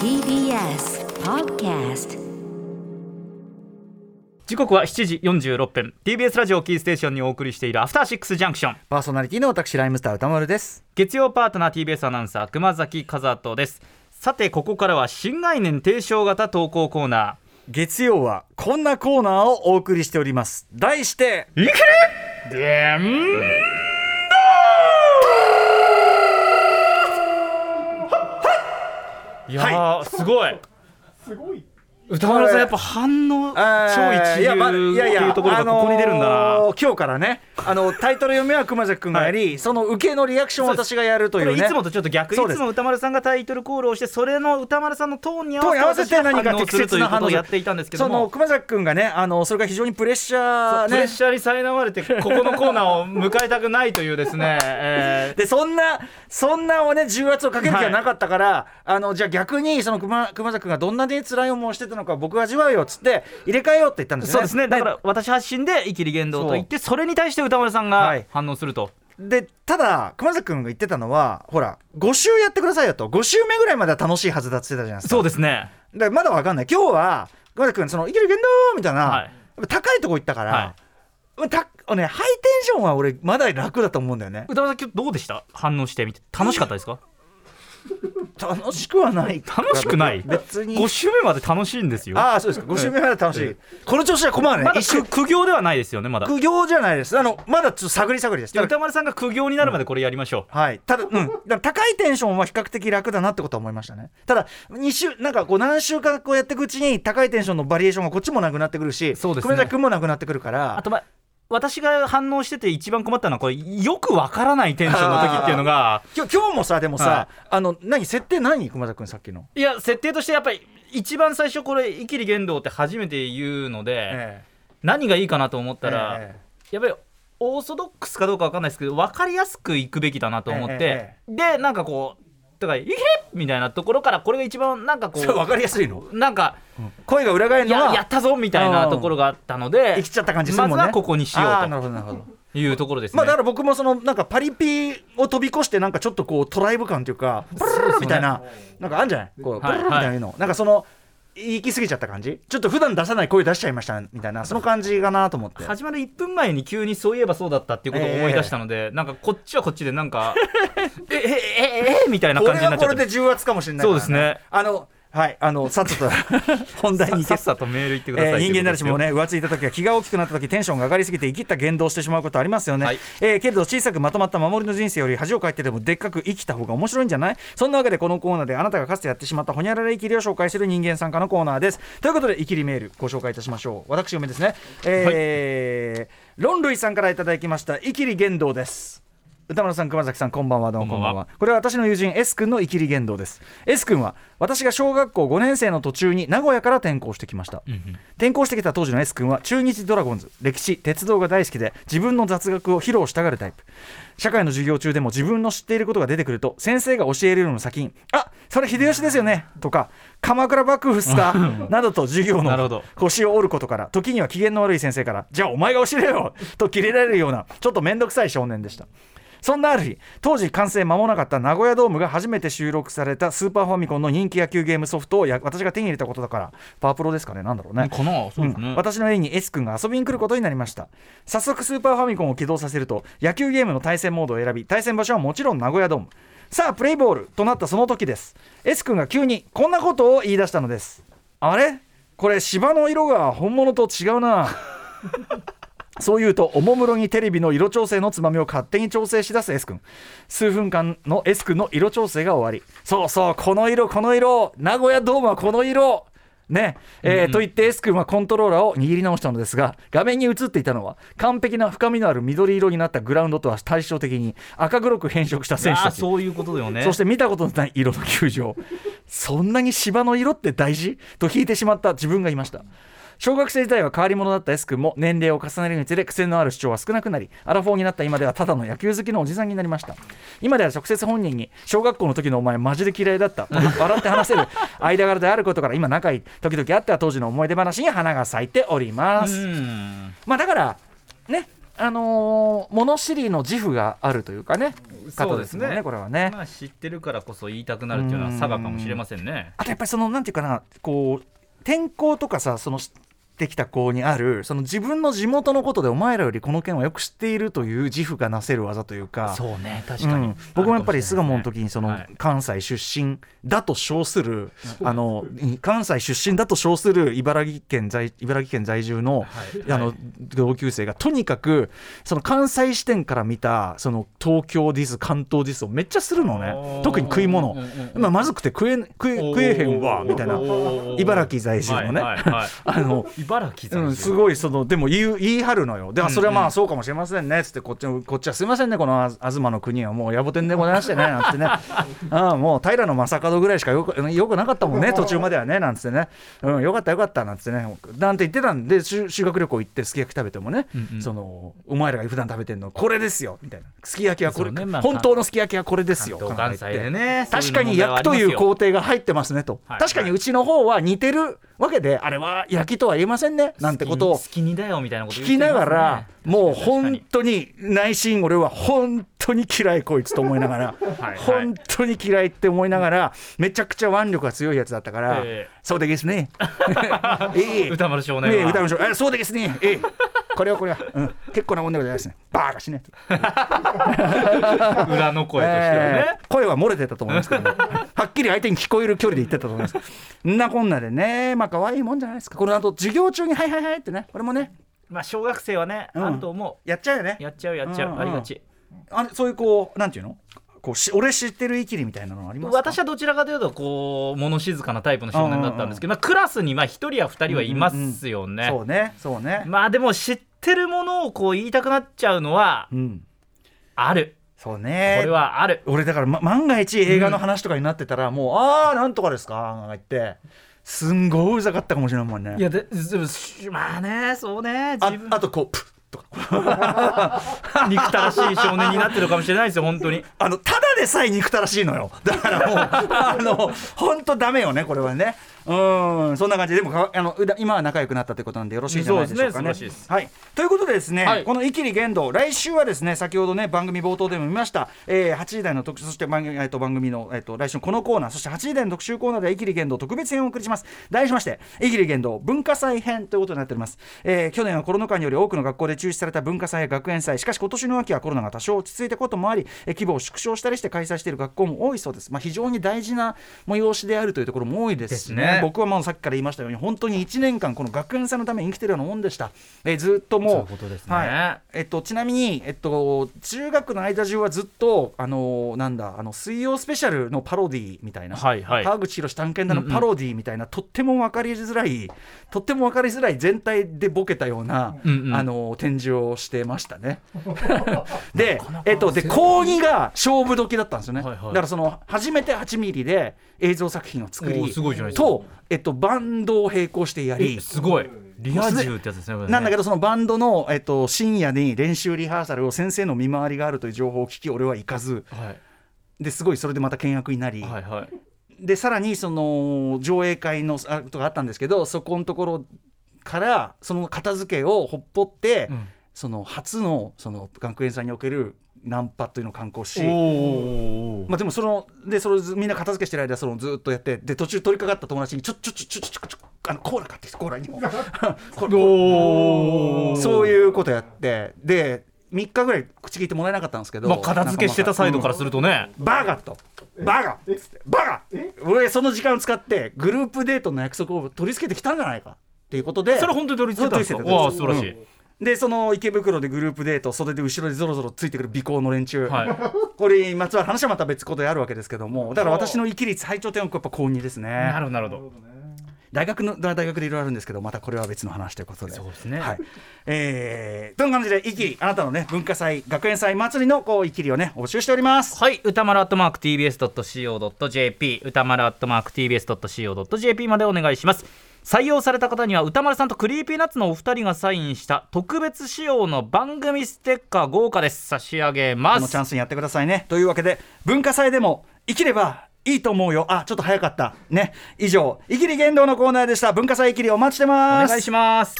TBS Podcast 時刻は7時46分。TBS ラジオキーステーションにお送りしているアフターシックスジャンクションパーソナリティの私ライムスター歌丸です。月曜パートナー TBS アナウンサー熊崎和人です。さてここからは新概念提唱型投稿コーナ月曜はこんなコーナーをお送りしております。題してーいけでんいやー、すごい。すごい。歌丸さんやっぱ反応超一流っていうところがここに出るんだな、あのー今日からねあのタイトル読みは熊崎君がやり、その受けのリアクションを私がやるというねいつもとちょっと逆いつも歌丸さんがタイトルコールをしてそれの歌丸さんのトーンに合わせて何か適切な反応をやっていたんですけどその熊崎君がねあのそれが非常にプレッシャープレッシャーに苛まれてここのコーナーを迎えたくないというですね、えーでそんなそんなをね重圧をかける気はなかったから、あのじゃあ逆にその熊熊崎君がどんなに辛い思いをしてたのか僕が味わうよっつって入れ替えようって言ったんですね。そうですね。だから私発信で「イキリ言動」と言ってそれに対して歌丸さんがはい。反応すると、でただ熊崎君が言ってたのはほら5週やってくださいよと。5週目ぐらいまでは楽しいはずだって言ってたじゃないですか。そうですね。でまだわかんない。今日は熊崎君その「いけるけんどー」みたいな、はい。高いとこ行ったから、はたね、ハイテンションは俺まだ楽だと思うんだよね。歌丸さん今日どうでした？反応してみて。楽しかったですか？楽しくはない。楽しくない？別に。5週目まで楽しいんですよ。ああそうですか。5週目まで楽しい、この調子は困るね。まだ一週苦苦行ではないですよねまだ。苦行じゃないです。あのまだちょっと探り探りです。歌丸さんが苦行になるまでこれやりましょう、はい、ただ、うん、だから高いテンションは比較的楽だなってことは思いましたね。ただ、二週、なんかこう何週間こうやっていくうちに、高いテンションのバリエーションがこっちもなくなってくるし、そうですね。熊崎君もなくなってくるから、あとまあ私が反応してて一番困ったのはこれよくわからないテンションの時っていうのが今日今日もさ、でもさ、はあの、何、設定何、熊崎君、さっきの。いや設定としてやっぱり一番最初これ「イキリ言動」って初めて言うので、え何がいいかなと思ったら、えやっぱりオーソドックスかどうかわかんないですけど分かりやすくいくべきだなと思って、え。でなんかこうだから「イキリ!」みたいなところからこれが一番なんかこうかりやすいのなんか声が裏返るのは、ややったぞみたいなところがあったので生きちゃった感じするもんね。まずはここにしよあーなうるほど、なるほど。というところですね。まあだから僕もそのなんかパリピを飛び越してなんかちょっとこうトライブ感というかブルルみたいななんかあるんじゃない？こうブはいルルルみたいなのなんかその行き過ぎちゃった感じ？ちょっと普段出さない声出しちゃいましたみたいなその感じかなと思って。始まる1分前に急にそういえばそうだったっていうことを思い出したので、なんかこっちはこっちでなんか えええええみたいなこ感じになっちゃってれはこれで重圧かもしれないからそうですね。あのはいあの さっさと本題にさっさとメール言ってください、えー人間誰しもねね浮ついた時は気が大きくなった時テンションが上がりすぎて生きった言動をしてしまうことありますよね、はい。えーけれど小さくまとまった守りの人生より恥をかいてでもでっかく生きた方が面白いんじゃない？そんなわけでこのコーナーであなたがかつてやってしまったほにゃらら生きりを紹介する人間参加のコーナーです。ということで生きりメールご紹介いたしましょう。私読めですね。えーロンルイさんからいただきました生きり言動です歌丸さん熊崎さんこんばんはどうもこんばんは。これは私の友人 S 君の生きり言動です。S 君は私が小学校5年生の途中に名古屋から転校してきました、転校してきた当時の S 君は中日ドラゴンズ歴史鉄道が大好きで自分の雑学を披露したがるタイプ。社会の授業中でも自分の知っていることが出てくると先生が教えるのの先に「あそれ秀吉ですよね」とか「鎌倉幕府っすか」などと授業の腰を折ることから時には機嫌の悪い先生から「じゃあお前が教えろよ」と切れられるようなちょっと面倒くさい少年でしたそんなある日当時完成間もなかった名古屋ドームが初めて収録されたスーパーファミコンの人気野球ゲームソフトをや私が手に入れたことだからパワープロですかね？なんだろうね。かなそうですね、うん。私の家に S 君が遊びに来ることになりました。早速スーパーファミコンを起動させると野球ゲームの対戦モードを選び対戦場所はもちろん名古屋ドーム。さあプレイボールとなったその時です。S 君が急にこんなことを言い出したのです。あれ？これ芝の色が本物と違うなそう言うとおもむろにテレビの色調整のつまみを勝手に調整しだす S 君。数分間の S 君の色調整が終わり。そうそうこの色この色。名古屋ドームはこの色。ね。えーと言って S 君はコントローラーを握り直したのですが画面に映っていたのは完璧な深みのある緑色になったグラウンドとは対照的に赤黒く変色した選手あたち。ーそういうことだよね。そして見たことのない色の球場。そんなに芝の色って大事？と引いてしまった自分がいました小学生時代は変わり者だった S 君も年齢を重ねるにつれ癖のある主張は少なくなりアラフォーになった今ではただの野球好きのおじさんになりました。今では直接本人に小学校の時のお前マジで嫌いだった。と笑って話せる間柄であることから今仲いい時々あっては当時の思い出話に花が咲いております。うん。まあだからねあのー、物知りの自負があるというかね方ですねこれはね、まあ、知ってるからこそ言いたくなるっていうのは佐賀かもしれませんね。あとやっぱりそのなんていうかなこう天候とかさそのってきた子にあるその自分の地元のことでお前らよりこの件はよく知っているという自負がなせる技というか。そうね確かに、うん、僕もやっぱり巣鴨の時にその関西出身だと称する、はい、あの関西出身だと称する茨城県在茨城県在住の,、あの同級生がとにかくその関西視点から見たその東京ディス関東ディスをめっちゃするのね。特に食い物、まあ、まずくて食え食え食えへんわみたいな。茨城在住のね、あの茨城、うん、すごいそのでも言う言い張るのよ。ではそれはまあそうかもしれませんね。っつってこっちこっちはすいませんねこの東の国は。もう野暮天でございましてね。なんてね。あ あもう平野正門ぐらいしかよくよくなかったもんね途中まではね。なんつってね、うん、よかったよかったなんつってね。なんて言ってたんで修学旅行行ってすき焼き食べてもね、うんうん、そのお前らが普段食べてるのこれですよ。みたいな。すき焼きはこれ、ね。まあ、本当のすき焼きはこれですよ。関西でね。確かに焼くという工程が入ってますねと、はい、確かにうちの方は似てるわけであれは焼きとは言えませんねなんてことを。好きにだよみたいなこと聞きながらもう本当に内心俺は本当に嫌いこいつと思いながら本当に嫌いって思いながらめちゃくちゃ腕力が強いやつだったから、そうですね。歌丸少年は、歌丸少年。そうですね。ええ。これはこれは、うん、結構なもんでございますね。バーカしね 裏の声としてはね、声は漏れてたと思いますけど、はっきり相手に聞こえる距離で言ってたと思います。んなこんなでねまあ可愛いもんじゃないですか。この後授業中に「はいはいはい」ってね。これもね。まあ小学生はね、うん、あると思う。やっちゃうよね。やっちゃうやっちゃう、うんうん、ありがちあれそういうこうなんていうの？こうし俺知ってるイキリみたいなのあります私はどちらかというとこう物静かなタイプの少年だったんですけど、まあ、クラスにまあ1人や2人はいますよね、うんうんうん、そうねそうね。まあでも知ってるものをこう言いたくなっちゃうのは、うん、ある。そうね。これはある。俺だから、ま、万が一映画の話とかになってたら、うん、もうああなんとかですか？言って。すんごいうざかったかもしれないもんね。いやでまあねそうねああとこうプッ。とか 憎たらしい少年になってるかもしれないですよ本当に。あのただでさえ憎たらしいのよ。だからもうあの本当ダメよねこれはね。うんそんな感じででもあの今は仲良くなったということなんでよろしいじゃないでしょうかね。ねはい、ということでですね、はい、この「イキリ言動」来週はですね先ほどね番組冒頭でも見ました、えー、8時台の特集そして番組,、えー、と番組の、えー、と来週のこのコーナーそして8時台の特集コーナーで「イキリ言動」特別編をお送りします。題しまして「イキリ言動文化祭編」ということになっております、えー、去年はコロナ禍により多くの学校で中止された文化祭や学園祭しかし今年の秋はコロナが多少落ち着いたこともあり、えー、規模を縮小したりして開催している学校も多いそうです、まあ、非常に大事な催しであるというところも多いですね、ね、僕はもうさっきから言いましたように本当に1年間この学園祭のために生きてるようなもんでした、えー、ずっともう、ね、はい。えっと、ちなみに、えっと、中学の間中はずっとあのなんだあの水曜スペシャルのパロディみたいな、はいはい、川口博探検団のパロディみたいな、うんうん、とっても分かりづらいとっても分かりづらい全体でボケたような、うんうん、あの展示をしてましたね。で、えっと、で高2が勝負時だったんですよね、はいはい、だからその初めて8ミリで映像作品を作りと、えっと、バンドを並行してやり。すごい。リア充ってやつですねなんだけどそのバンドの、えっと、深夜に練習リハーサルを先生の見回りがあるという情報を聞き俺は行かず、はい、ですごいそれでまた見学になり、はいはい、でさらにその上映会のあとがあったんですけどそこのところからその片付けをほっぽって、うん、その初のその学園祭におけるナンパというのを観光し、まあ、でもそのでそれみんな片付けしてる間そのずっとやってで途中取り掛かった友達にちょちょちょちょちょちょあのコーラ買ってきてコーラにも。そういうことやってで3日ぐらい口聞いてもらえなかったんですけど、まあ、片付けしてたサイドからするとね、うん、バカと。バカバカ俺その時間を使ってグループデートの約束を取り付けてきたんじゃないかっていうことでそれ本当に取り付けたんですか？わあ素晴らしい、うんでその池袋でグループデート袖で後ろでぞろぞろついてくる尾行の連中、はい、これにまつわる話はまた別ことであるわけですけどもだから私の生き率最長点はやっぱ高2ですね。なるほどなるほど。大学の大学でいろいろあるんですけどまたこれは別の話ということで。そうですね。はい。えー、という感じで「イキリ」あなたのね文化祭学園祭祭りのこうイキリをね募集しております。はい。歌丸アットマーク TBS.CO.JP 歌丸アットマーク TBS.CO.JP までお願いします採用された方には宇多丸さんと Creepy Nuts のお二人がサインした特別仕様の番組ステッカー豪華です。差し上げます。このチャンスにやってくださいね。というわけで文化祭でもイキればいいと思うよ。あちょっと早かった。ね。以上「イキリ言動」のコーナーでした。文化祭イキリお待ちしてます。お願いします